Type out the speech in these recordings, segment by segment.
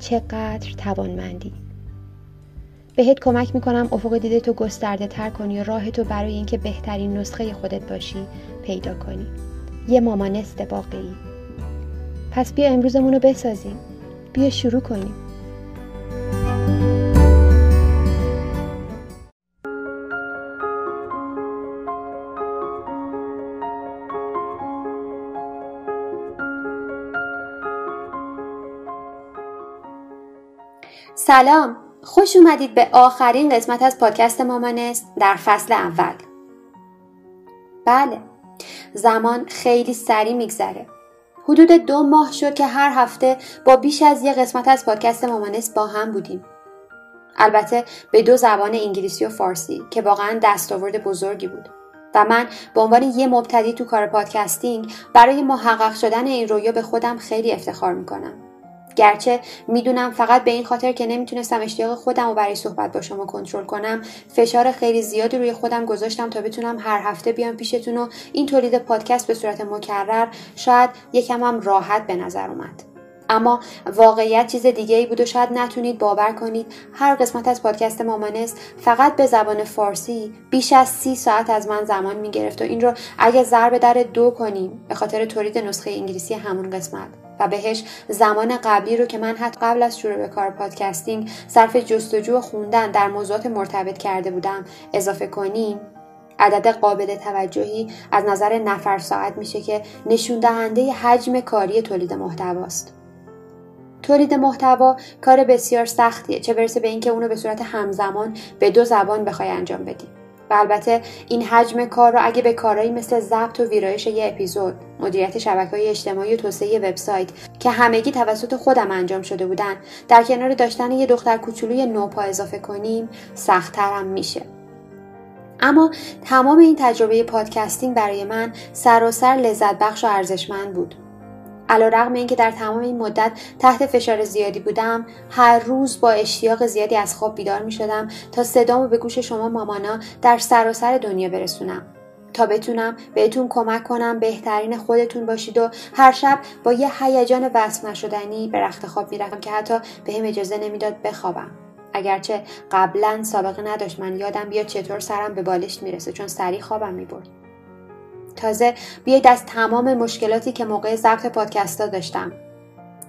چقدر توانمندی. بهت کمک می‌کنم افق دیده تو گسترده تر کنی و راه تو برای اینکه بهترین نسخه خودت باشی پیدا کنی. یه مامانست واقعی پس بیا امروزمون رو بسازیم. بیا شروع کنیم. سلام. خوش اومدید به آخرین قسمت از پادکست مامانست در فصل اول. بله. زمان خیلی سریع میگذره. حدود دو ماه شد که هر هفته با بیش از یک قسمت از پادکست مامانست با هم بودیم. البته به دو زبان انگلیسی و فارسی که واقعا دستاورد بزرگی بود. و من به عنوان یه مبتدی تو کار پادکستینگ برای محقق شدن این رویا به خودم خیلی افتخار می‌کنم. گرچه می‌دونم فقط به این خاطر که نمی‌تونستم اشتیاق خودم و برای صحبت با شما کنترل کنم. فشار خیلی زیادی روی خودم گذاشتم تا بتونم هر هفته بیام پیشتون و این تولید پادکست به صورت مکرر شاید یکم هم راحت به نظر اومد. اما واقعیت چیز دیگه ای بود و شاید نتونید باور کنید هر قسمت از پادکست مامانست فقط به زبان فارسی بیش از سی ساعت از من زمان می‌گرفت و این رو اگه ضرب در دو کنیم به خاطر تولید نسخه انگلیسی همون قسمت و بهش زمان قبلی رو که من حتی قبل از شروع به کار پادکستینگ صرف جستجو و خوندن در موضوعات مرتبط کرده بودم اضافه کنیم عدد قابل توجهی از نظر نفر ساعت میشه که نشون دهنده حجم کاری تولید محتواست. تولید محتوا کار بسیار سختیه چه برسه به اینکه اونو به صورت همزمان به دو زبان بخوای انجام بدی. و البته این حجم کار رو اگه به کارهایی مثل ضبط و ویرایش یه اپیزود مدیریت شبکه های اجتماعی و توسعه وبسایت که همگی توسط خودم انجام شده بودن در کنار داشتن یه دختر کوچولوی نوپا اضافه کنیم سختتر هم میشه اما تمام این تجربه پادکستینگ برای من سراسر لذت بخش و ارزشمند بود علا رقم اینکه در تمام این مدت تحت فشار زیادی بودم هر روز با اشتیاق زیادی از خواب بیدار می شدم تا صدامو به گوش شما مامانا در سراسر دنیا برسونم. تا بتونم بهتون کمک کنم بهترین خودتون باشید و هر شب با یه هیجان وصف نشدنی به رخت خواب می‌رفتم که حتی به هم اجازه نمی‌داد بخوابم. اگرچه قبلا سابقه نداشت من یادم بیاد چطور سرم به بالشت می‌رسه چون سریع خوابم می‌برد. تازه بیاید از تمام مشکلاتی که موقع ضبط پادکستا داشتم.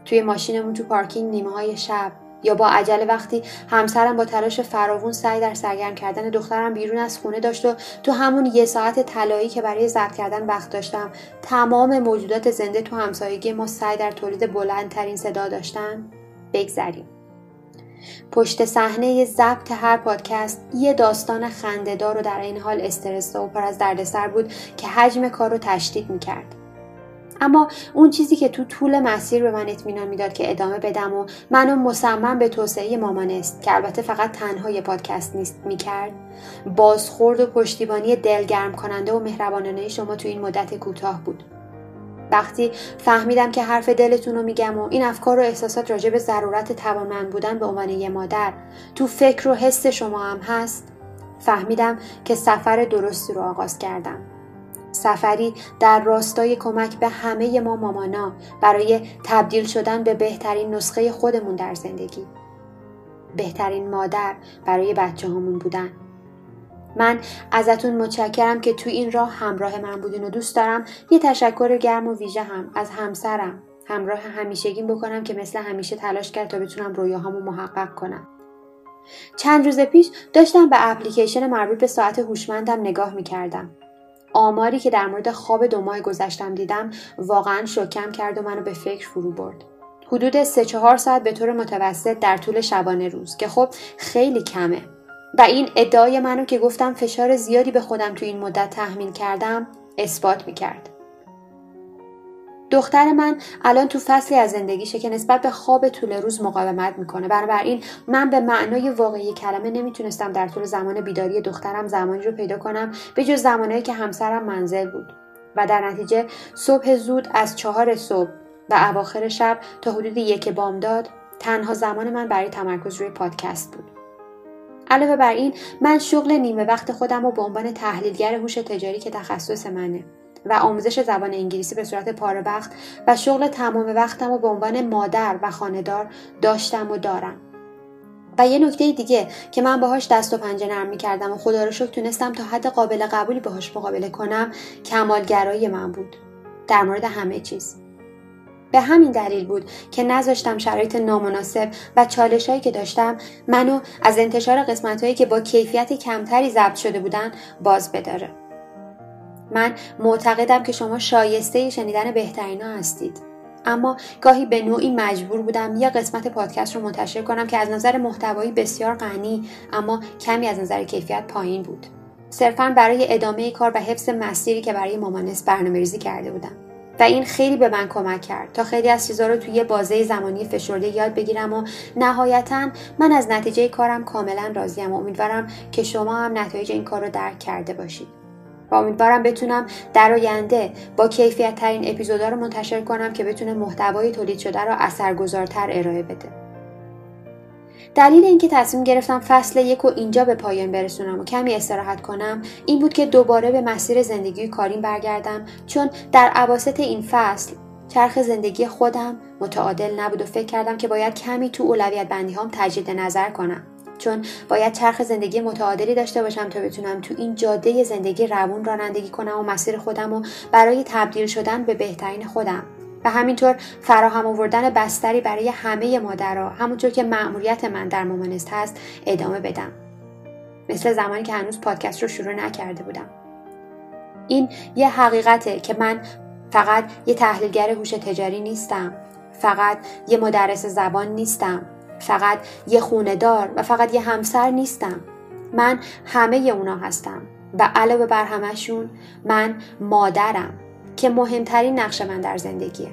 توی ماشینمون تو پارکینگ نیمه های شب یا با عجله وقتی همسرم با تلاش فراوون سعی در سرگرم کردن دخترم بیرون از خونه داشت و تو همون یه ساعت طلایی که برای ضبط کردن وقت داشتم تمام موجودات زنده تو همسایگی ما سعی در تولید بلندترین صدا داشتن بگذریم. پشت صحنه ضبط هر پادکست یه داستان خندهدار و در این حال استرس و پر از دردسر بود که حجم کار رو تشدید می‌کرد. اما اون چیزی که تو طول مسیر به من اطمینان می‌داد که ادامه بدم و منو مصمم به توسعه مامانست که البته فقط تنها یه پادکست نیست می‌کرد بازخورد و پشتیبانی دلگرم کننده و مهربانانه شما تو این مدت کوتاه بود. وقتی فهمیدم که حرف دلتون رو میگم و این افکار و احساسات راجع به ضرورت توانمند بودن به عنوان یه مادر. تو فکر و حس شما هم هست. فهمیدم که سفر درستی رو آغاز کردم. سفری در راستای کمک به همه ما مامانا برای تبدیل شدن به بهترین نسخه خودمون در زندگی. بهترین مادر برای بچه همون بودن. من ازتون متشکرم که تو این راه همراه من بودین و دوست دارم یه تشکر گرم و ویژه هم از همسرم همراه همیشگیم بکنم که مثل همیشه تلاش کرد تا بتونم رویاهامو محقق کنم. چند روز پیش داشتم به اپلیکیشن مربوط به ساعت هوشمندم نگاه می‌کردم. آماری که در مورد خواب دو ماه گذشتم دیدم واقعا شکم کرد و منو به فکر فرو برد. حدود سه چهار ساعت به طور متوسط در طول شبانه روز که خب خیلی کمه. و این ادعای منو که گفتم فشار زیادی به خودم تو این مدت تحمیل کردم اثبات می‌کرد. دختر من الان تو فصلی از زندگیشه که نسبت به خواب طول روز مقاومت می‌کنه. بنابراین من به معنای واقعی کلمه نمی‌تونستم در طول زمان بیداری دخترم زمانی رو پیدا کنم به جز زمانی که همسرم منزل بود. و در نتیجه صبح زود از چهار صبح و اواخر شب تا حدود یک بامداد تنها زمان من برای تمرکز روی پادکست بود. علاوه بر این من شغل نیمه وقت خودم رو به عنوان تحلیلگر هوش تجاری که تخصص منه و آموزش زبان انگلیسی به صورت پاره وقت و شغل تمام وقتم رو به عنوان مادر و خاندار داشتم و دارم. و یه نکته دیگه که من باهاش دست و پنجه نرم می‌کردم و خدا رو شکر تونستم تا حد قابل قبولی باهاش مقابله کنم کمالگرایی من بود. در مورد همه چیز. به همین دلیل بود که نذاشتم شرایط نامناسب و چالش هایی که داشتم منو از انتشار قسمت هایی که با کیفیت کمتری ضبط شده بودن باز بداره. من معتقدم که شما شایسته شنیدن بهترین ها هستید. اما گاهی به نوعی مجبور بودم یه قسمت پادکست رو منتشر کنم که از نظر محتوایی بسیار غنی اما کمی از نظر کیفیت پایین بود. صرفا برای ادامه کار و حفظ مسیری که برای مامانس برنامه ریزی کرده بودم. و این خیلی به من کمک کرد. تا خیلی از چیزها رو توی بازه زمانی فشرده یاد بگیرم و نهایتا من از نتیجه کارم کاملا راضیم و امیدوارم که شما هم نتایج این کار رو درک کرده باشید. و امیدوارم بتونم در آینده با کیفیت ترین اپیزودها رو منتشر کنم که بتونه محتوای تولید شده رو اثرگذارتر ارائه بده. دلیل اینکه تصمیم گرفتم فصل یک رو اینجا به پایان برسونم و کمی استراحت کنم این بود که دوباره به مسیر زندگی کاریم برگردم. چون در عواسط این فصل چرخ زندگی خودم متعادل نبود و فکر کردم که باید کمی تو اولویت بندی هم تجدید نظر کنم. چون باید چرخ زندگی متعادلی داشته باشم تا بتونم تو این جاده زندگی روون رانندگی کنم و مسیر خودم و برای تبدیل شدن به بهترین خودم. و همینطور فراهم آوردن بستری برای همه مادرها همونطور که مأموریت من در مامانست هست ادامه بدم. مثل زمانی که هنوز پادکست رو شروع نکرده بودم. این یه حقیقته که من فقط یه تحلیلگر هوش تجاری نیستم. فقط یه مدرس زبان نیستم. فقط یه خونه دار و فقط یه همسر نیستم. من همه اونا هستم. و علاوه بر همشون من مادرم. که مهمترین نقش من در زندگیه.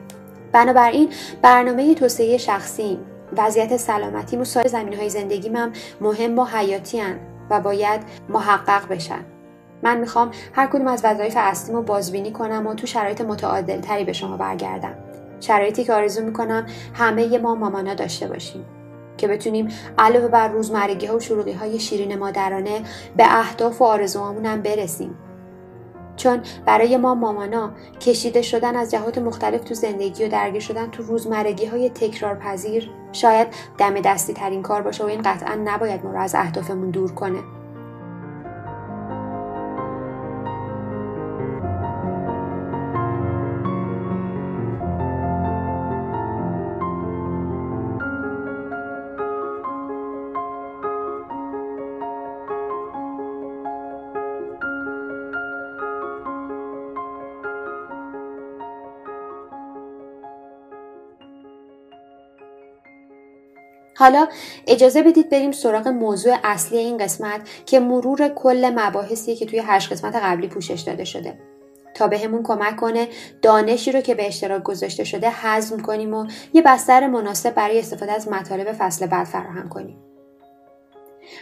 بنابراین برنامه توسعه شخصیم وضعیت سلامتیم و سایر زمین های زندگیم هم مهم و حیاتی هن و باید محقق بشن. من می‌خوام هر کدوم از وظایف اصلیم رو بازبینی کنم و تو شرایط متعادل تری به شما برگردم. شرایطی که آرزو می‌کنم همه ما مامانا داشته باشیم. که بتونیم علاوه بر روزمرگی ها و شروعی های شیرین مادرانه به اهداف و آرزوهامون هم برسیم. چون برای ما مامانا کشیده شدن از جهات مختلف تو زندگی و درگیر شدن تو روزمرگی های تکرار پذیر شاید دم دستی ترین کار باشه و این قطعا نباید ما رو از اهدافمون دور کنه. حالا اجازه بدید بریم سراغ موضوع اصلی این قسمت که مرور کل مباحثیه که توی هشت قسمت قبلی پوشش داده شده. تا بهمون کمک کنه دانشی رو که به اشتراک گذاشته شده هضم کنیم و یه بستر مناسب برای استفاده از مطالب فصل بعد فراهم کنیم.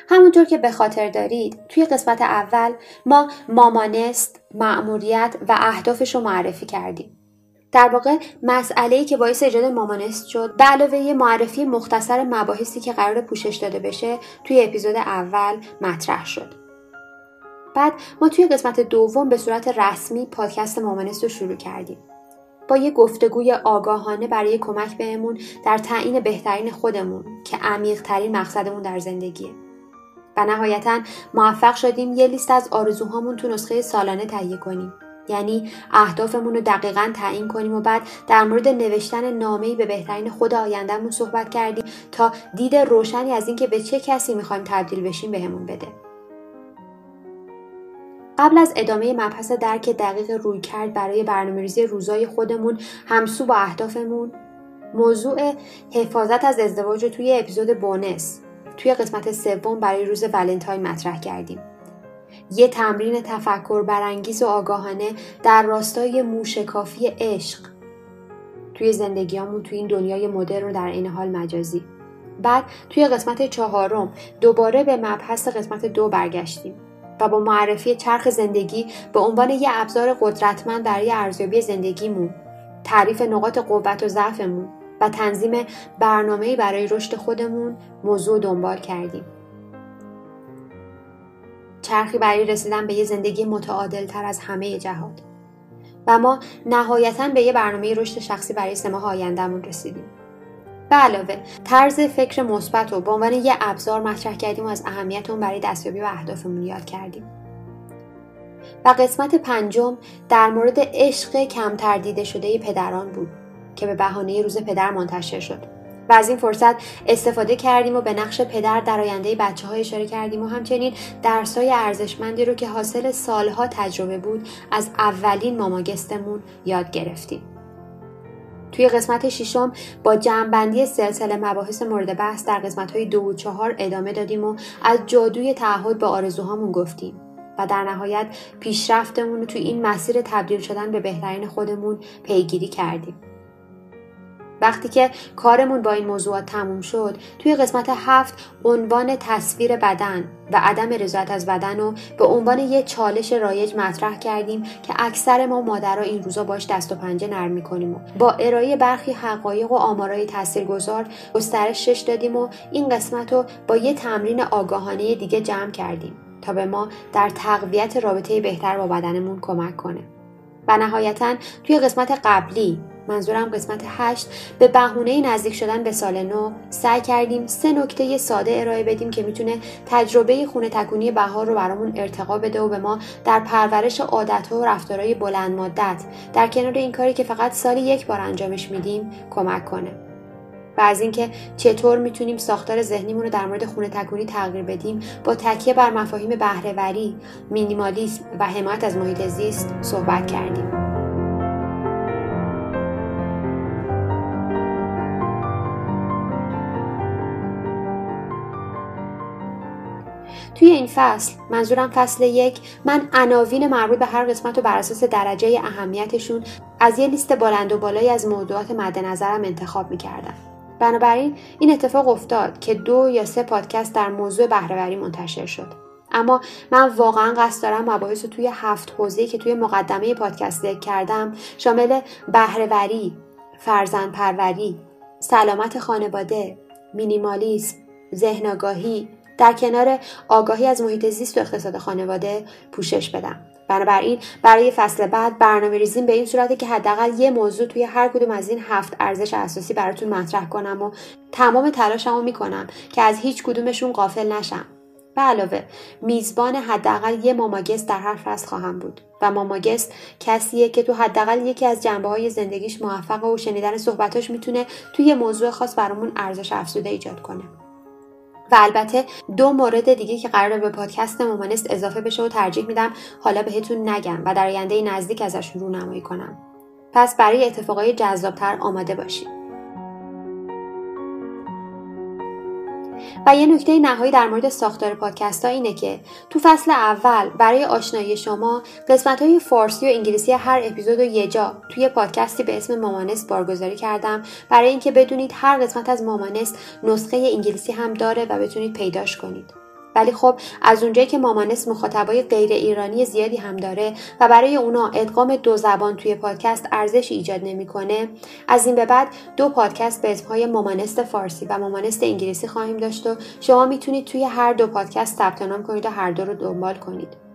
همونطور که به خاطر دارید توی قسمت اول ما مامانست، مأموریت و اهدافش رو معرفی کردیم. در واقع مسئله که باعث ایجاد مامانست شد به علاوه معرفی مختصر مباحثی که قرار پوشش داده بشه توی اپیزود اول مطرح شد. بعد ما توی قسمت دوم به صورت رسمی پادکست مامانست رو شروع کردیم. با یه گفتگوی آگاهانه برای کمک بهمون در تعیین بهترین خودمون که عمیقترین مقصدمون در زندگیه. و نهایتا موفق شدیم یه لیست از آرزوهامون تو نسخه سالانه تهیه کنیم. یعنی اهدافمون رو دقیقا تعیین کنیم و بعد در مورد نوشتن نامه‌ای به بهترین خود آیندهمون صحبت کردیم تا دید روشنی از اینکه به چه کسی می‌خوایم تبدیل بشیم بهمون بده. قبل از ادامه مبحث درک دقیق روی کرد برای برنامه‌ریزی روزای خودمون همسو با اهدافمون موضوع حفاظت از ازدواج رو توی اپیزود بونس توی قسمت سوم برای روز ولنتاین مطرح کردیم. یه تمرین تفکر برانگیز و آگاهانه در راستای موشکافی عشق. توی زندگیامون توی این دنیای مدرن و در این حال مجازی. بعد توی قسمت چهارم دوباره به مبحث قسمت دو برگشتیم و با معرفی چرخ زندگی به عنوان یه ابزار قدرتمند برای ارزیابی زندگیمون تعریف نقاط قوت و ضعفمون و تنظیم برنامه‌ای برای رشد خودمون موضوع دنبال کردیم. چرخی برای رسیدن به یه زندگی متعادل تر از همه جهات. و ما نهایتا به یه برنامه رشد شخصی برای سه ماه آیندهمون رسیدیم. به علاوه طرز فکر مثبت رو به عنوان یه ابزار مطرح کردیم و از اهمیت اون برای دستیابی به اهدافمون یاد کردیم. و قسمت پنجم در مورد عشق کمتر دیده شده پدران بود که به بهانه روز پدر منتشر شد. و از این فرصت استفاده کردیم و به نقش پدر در آینده بچه های اشاره کردیم و همچنین درسای ارزشمندی رو که حاصل سالها تجربه بود از اولین ماماگستمون یاد گرفتیم. توی قسمت ششم با جمعبندی سلسله مباحث مورد بحث در قسمت های دو و چهار ادامه دادیم و از جادوی تعهد به آرزوهامون گفتیم و در نهایت پیشرفتمون رو توی این مسیر تبدیل شدن به بهترین خودمون پیگیری کردیم. وقتی که کارمون با این موضوعات تموم شد توی قسمت هفت عنوان تصویر بدن و عدم رضایت از بدن رو به عنوان یه چالش رایج مطرح کردیم که اکثر ما مادرها این روزا باش دست و پنجه نرم می‌کنیم و با ارائه برخی حقایق و آمارای تاثیرگذار گسترشش دادیم و این قسمت رو با یه تمرین آگاهانه دیگه جمع کردیم تا به ما در تقویت رابطه بهتر با بدنمون کمک کنه. و نهایتا توی قسمت قبلی منظورم قسمت 8 به بهونه نزدیک شدن به سال نو سعی کردیم سه نکته ساده ارائه بدیم که می‌تونه تجربه خونه تکونی بهار رو برامون ارتقا بده و به ما در پرورش عادتها و رفتارهای بلند مدت در کنار این کاری که فقط سالی یک بار انجامش میدیم کمک کنه. و از اینکه چطور می‌تونیم ساختار ذهنیمون رو در مورد خونه تکونی تغییر بدیم با تکیه بر مفاهیم بهرهوری مینیمالیسم و حمایت از محیط زیست صحبت کردیم. توی این فصل منظورم فصل یک من عناوین مربوط به هر قسمت رو بر اساس درجه اهمیتشون از یه لیست بلند و بالایی از موضوعات مد نظرم انتخاب می‌کردم. بنابراین این اتفاق افتاد که دو یا سه پادکست در موضوع بهرهوری منتشر شد. اما من واقعا قصد دارم مباحث رو توی هفت حوزه که توی مقدمه پادکست ذکر کردم شامل بهرهوری فرزند پروری سلامت خانواده مینیمالیسم ذهن آگاهی در کنار آگاهی از محیط زیست و اقتصاد خانواده پوشش بدم. بنابراین برای فصل بعد برنامه ریزیم به این صورته که حداقل یه موضوع توی هر کدوم از این هفت ارزش اساسی براتون مطرح کنم و تمام تلاشمو می‌کنم که از هیچ کدومشون قافل نشم. به علاوه میزبان حداقل یه ماماگست در هر فصل خواهم بود و ماماگست کسیه که تو حداقل یکی از جنبه های زندگیش موفقه و شنیدن صحبتاش می‌تونه توی موضوع خاص برامون ارزش افزوده ایجاد کنه. و البته دو مورد دیگه که قرار به پادکست مامانست اضافه بشه و ترجیح میدم حالا بهتون نگم و در آینده نزدیک ازشون رونمایی کنم. پس برای اتفاقای جذابتر آماده باشید. و یه نکته نهایی در مورد ساختار پادکست ها اینه که تو فصل اول برای آشنایی شما قسمت های فارسی و انگلیسی هر اپیزود و یه جا توی پادکستی به اسم مامانست بارگذاری کردم برای اینکه بدونید هر قسمت از مامانست نسخه انگلیسی هم داره و بتونید پیداش کنید. ولی خب از اونجایی که مامانس مخاطبای غیر ایرانی زیادی هم داره و برای اونا ادغام دو زبان توی پادکست ارزش ایجاد نمی‌کنه از این به بعد دو پادکست به اسمهای مامانست فارسی و مامانست انگلیسی خواهیم داشت و شما می‌تونید توی هر دو پادکست ثبت نام کنید و هر دو رو دنبال کنید.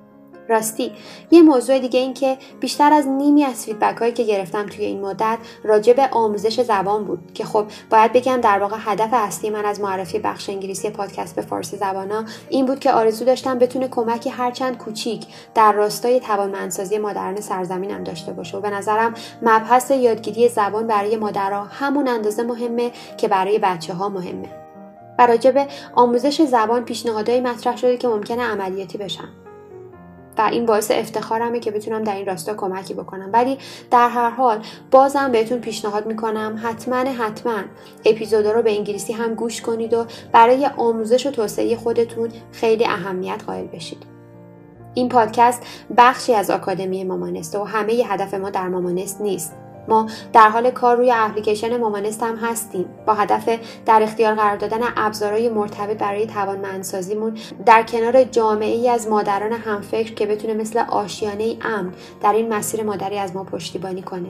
راستی. یه موضوع دیگه این که بیشتر از نیمی از فیدبک هایی که گرفتم توی این مدت راجع به آموزش زبان بود که خب باید بگم در واقع هدف اصلی من از معرفی بخش انگلیسی پادکست به فارسی زبانا این بود که آرزو داشتم بتونه کمکی هرچند کوچیک در راستای توانمندسازی مادران سرزمینم داشته باشه و به نظرم مبحث یادگیری زبان برای مادرها همون اندازه مهمه که برای بچه ها مهمه. و راجع به آموزش زبان پیشنهادهایی مطرح شده که ممکنه عملیاتی بشن. و این باعث افتخارمه که بتونم در این راستا کمکی بکنم. ولی در هر حال بازم بهتون پیشنهاد می‌کنم حتما حتما اپیزودا رو به انگلیسی هم گوش کنید و برای آموزش و توسعه خودتون خیلی اهمیت قائل بشید. این پادکست بخشی از آکادمی مامانست و همه ی هدف ما در مامانست نیست. ما در حال کار روی اپلیکیشن مامانست هم هستیم. با هدف در اختیار قرار دادن ابزارهای مرتبط برای توانمندسازیمون در کنار جامعه ای از مادران همفکر که بتونه مثل آشیانه امن در این مسیر مادری از ما پشتیبانی کنه.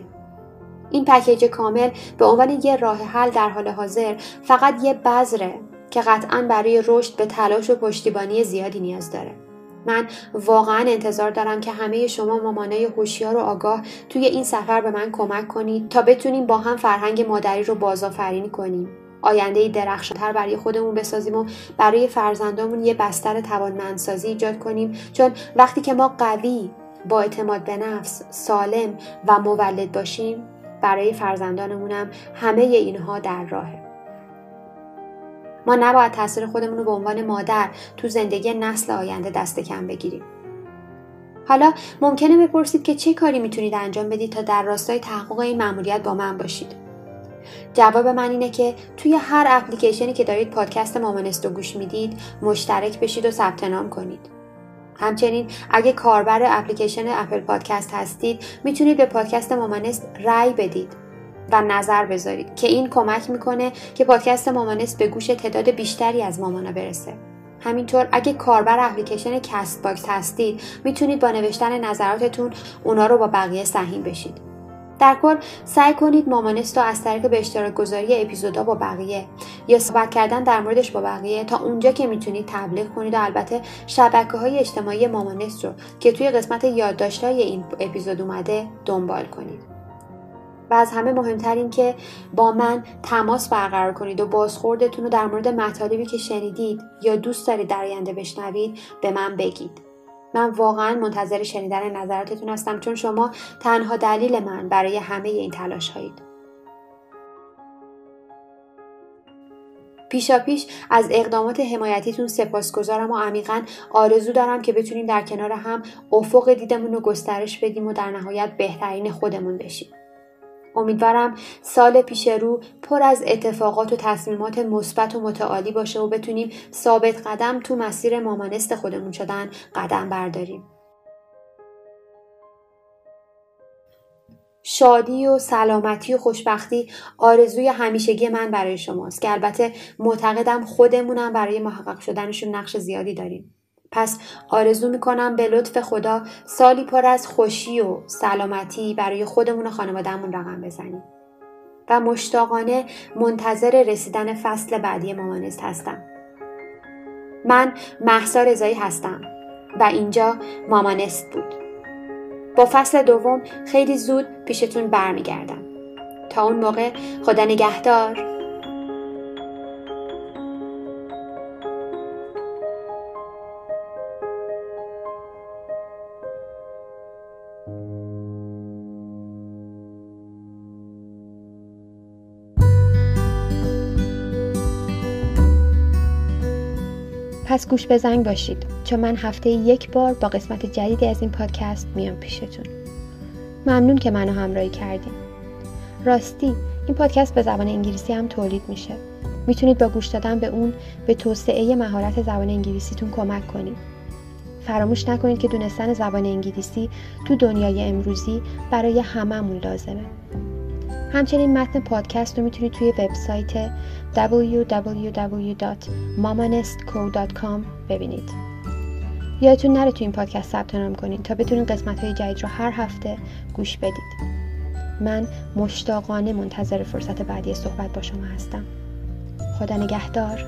این پکیج کامل به عنوان یه راه حل در حال حاضر فقط یه بذره که قطعا برای رشد به تلاش و پشتیبانی زیادی نیاز داره. من واقعا انتظار دارم که همه شما مامانای هوشیار و آگاه توی این سفر به من کمک کنید تا بتونیم با هم فرهنگ مادری رو بازآفرینی کنیم. آینده درخشانتر برای خودمون بسازیم و برای فرزندامون یه بستر توانمندسازی ایجاد کنیم. چون وقتی که ما قوی با اعتماد به نفس سالم و مولد باشیم برای فرزندانمونم همه اینها در راهه. ما نباید تاثیر خودمون رو به عنوان مادر تو زندگی نسل آینده دست کم بگیریم. حالا ممکنه بپرسید که چه کاری می‌تونید انجام بدید تا در راستای تحقق این مأموریت با من باشید. جواب من اینه که توی هر اپلیکیشنی که دارید پادکست مامانست رو گوش می‌دید مشترک بشید و ثبت نام کنید. همچنین اگه کاربر اپلیکیشن اپل پادکست هستید می‌تونید به پادکست مامانست رأی بدید. و نظر بذارید که این کمک می‌کنه که پادکست مامانست به گوش تعداد بیشتری از مامانا برسه. همینطور اگه کاربر اپلیکیشن Castbox هستید می‌تونید با نوشتن نظراتتون اونا رو با بقیه سهیم بشید. در کل سعی کنید مامانست رو از طریق به اشتراک گذاری اپیزودا با بقیه یا صحبت کردن در موردش با بقیه تا اونجا که می‌تونید تبلیغ کنید و البته شبکه های اجتماعی مامانست رو که توی قسمت یادداشت‌های این اپیزود اومده دنبال کنید. و از همه مهمتر این که با من تماس برقرار کنید و بازخوردتون رو در مورد مطالبی که شنیدید یا دوست دارید در آینده بشنوید به من بگید من واقعا منتظر شنیدن نظراتتون هستم چون شما تنها دلیل من برای همه این تلاش هایید. پیشا پیش از اقدامات حمایتیتون سپاسگزارم و عمیقا آرزو دارم که بتونیم در کنار هم افق دیدمون رو گسترش بدیم و در نهایت بهترین خودمون بشیم. امیدوارم سال پیش رو پر از اتفاقات و تصمیمات مثبت و متعالی باشه و بتونیم ثابت قدم تو مسیر مامانست خودمون شدن قدم برداریم. شادی و سلامتی و خوشبختی آرزوی همیشگی من برای شماست که البته معتقدم خودمونم برای محقق شدنشون نقش زیادی داریم. پس آرزو می‌کنم به لطف خدا سالی پر از خوشی و سلامتی برای خودمون و خانوادهمون رقم بزنیم و مشتاقانه منتظر رسیدن فصل بعدی مامانست هستم. من محسا رضایی هستم و اینجا مامانست بود. با فصل دوم خیلی زود پیشتون برمیگردم. تا اون موقع خدا نگهدار. پس گوش به زنگ باشید چون من هفته یک بار با قسمت جدیدی از این پادکست میام پیشتون. ممنون که منو همراهی کردین. راستی این پادکست به زبان انگلیسی هم تولید میشه. می‌تونید با گوش دادن به اون به توسعه مهارت زبان انگلیسیتون کمک کنید. فراموش نکنید که دونستن زبان انگلیسی تو دنیای امروزی برای هممون لازمه. همچنین متن پادکست رو می‌تونید توی وبسایت www.mamanestco.com ببینید. یادتون نره توی این پادکست ثبت نام کنید تا بتونید قسمت های جدید رو هر هفته گوش بدید. من مشتاقانه منتظر فرصت بعدی صحبت با شما هستم. خدا نگهدار.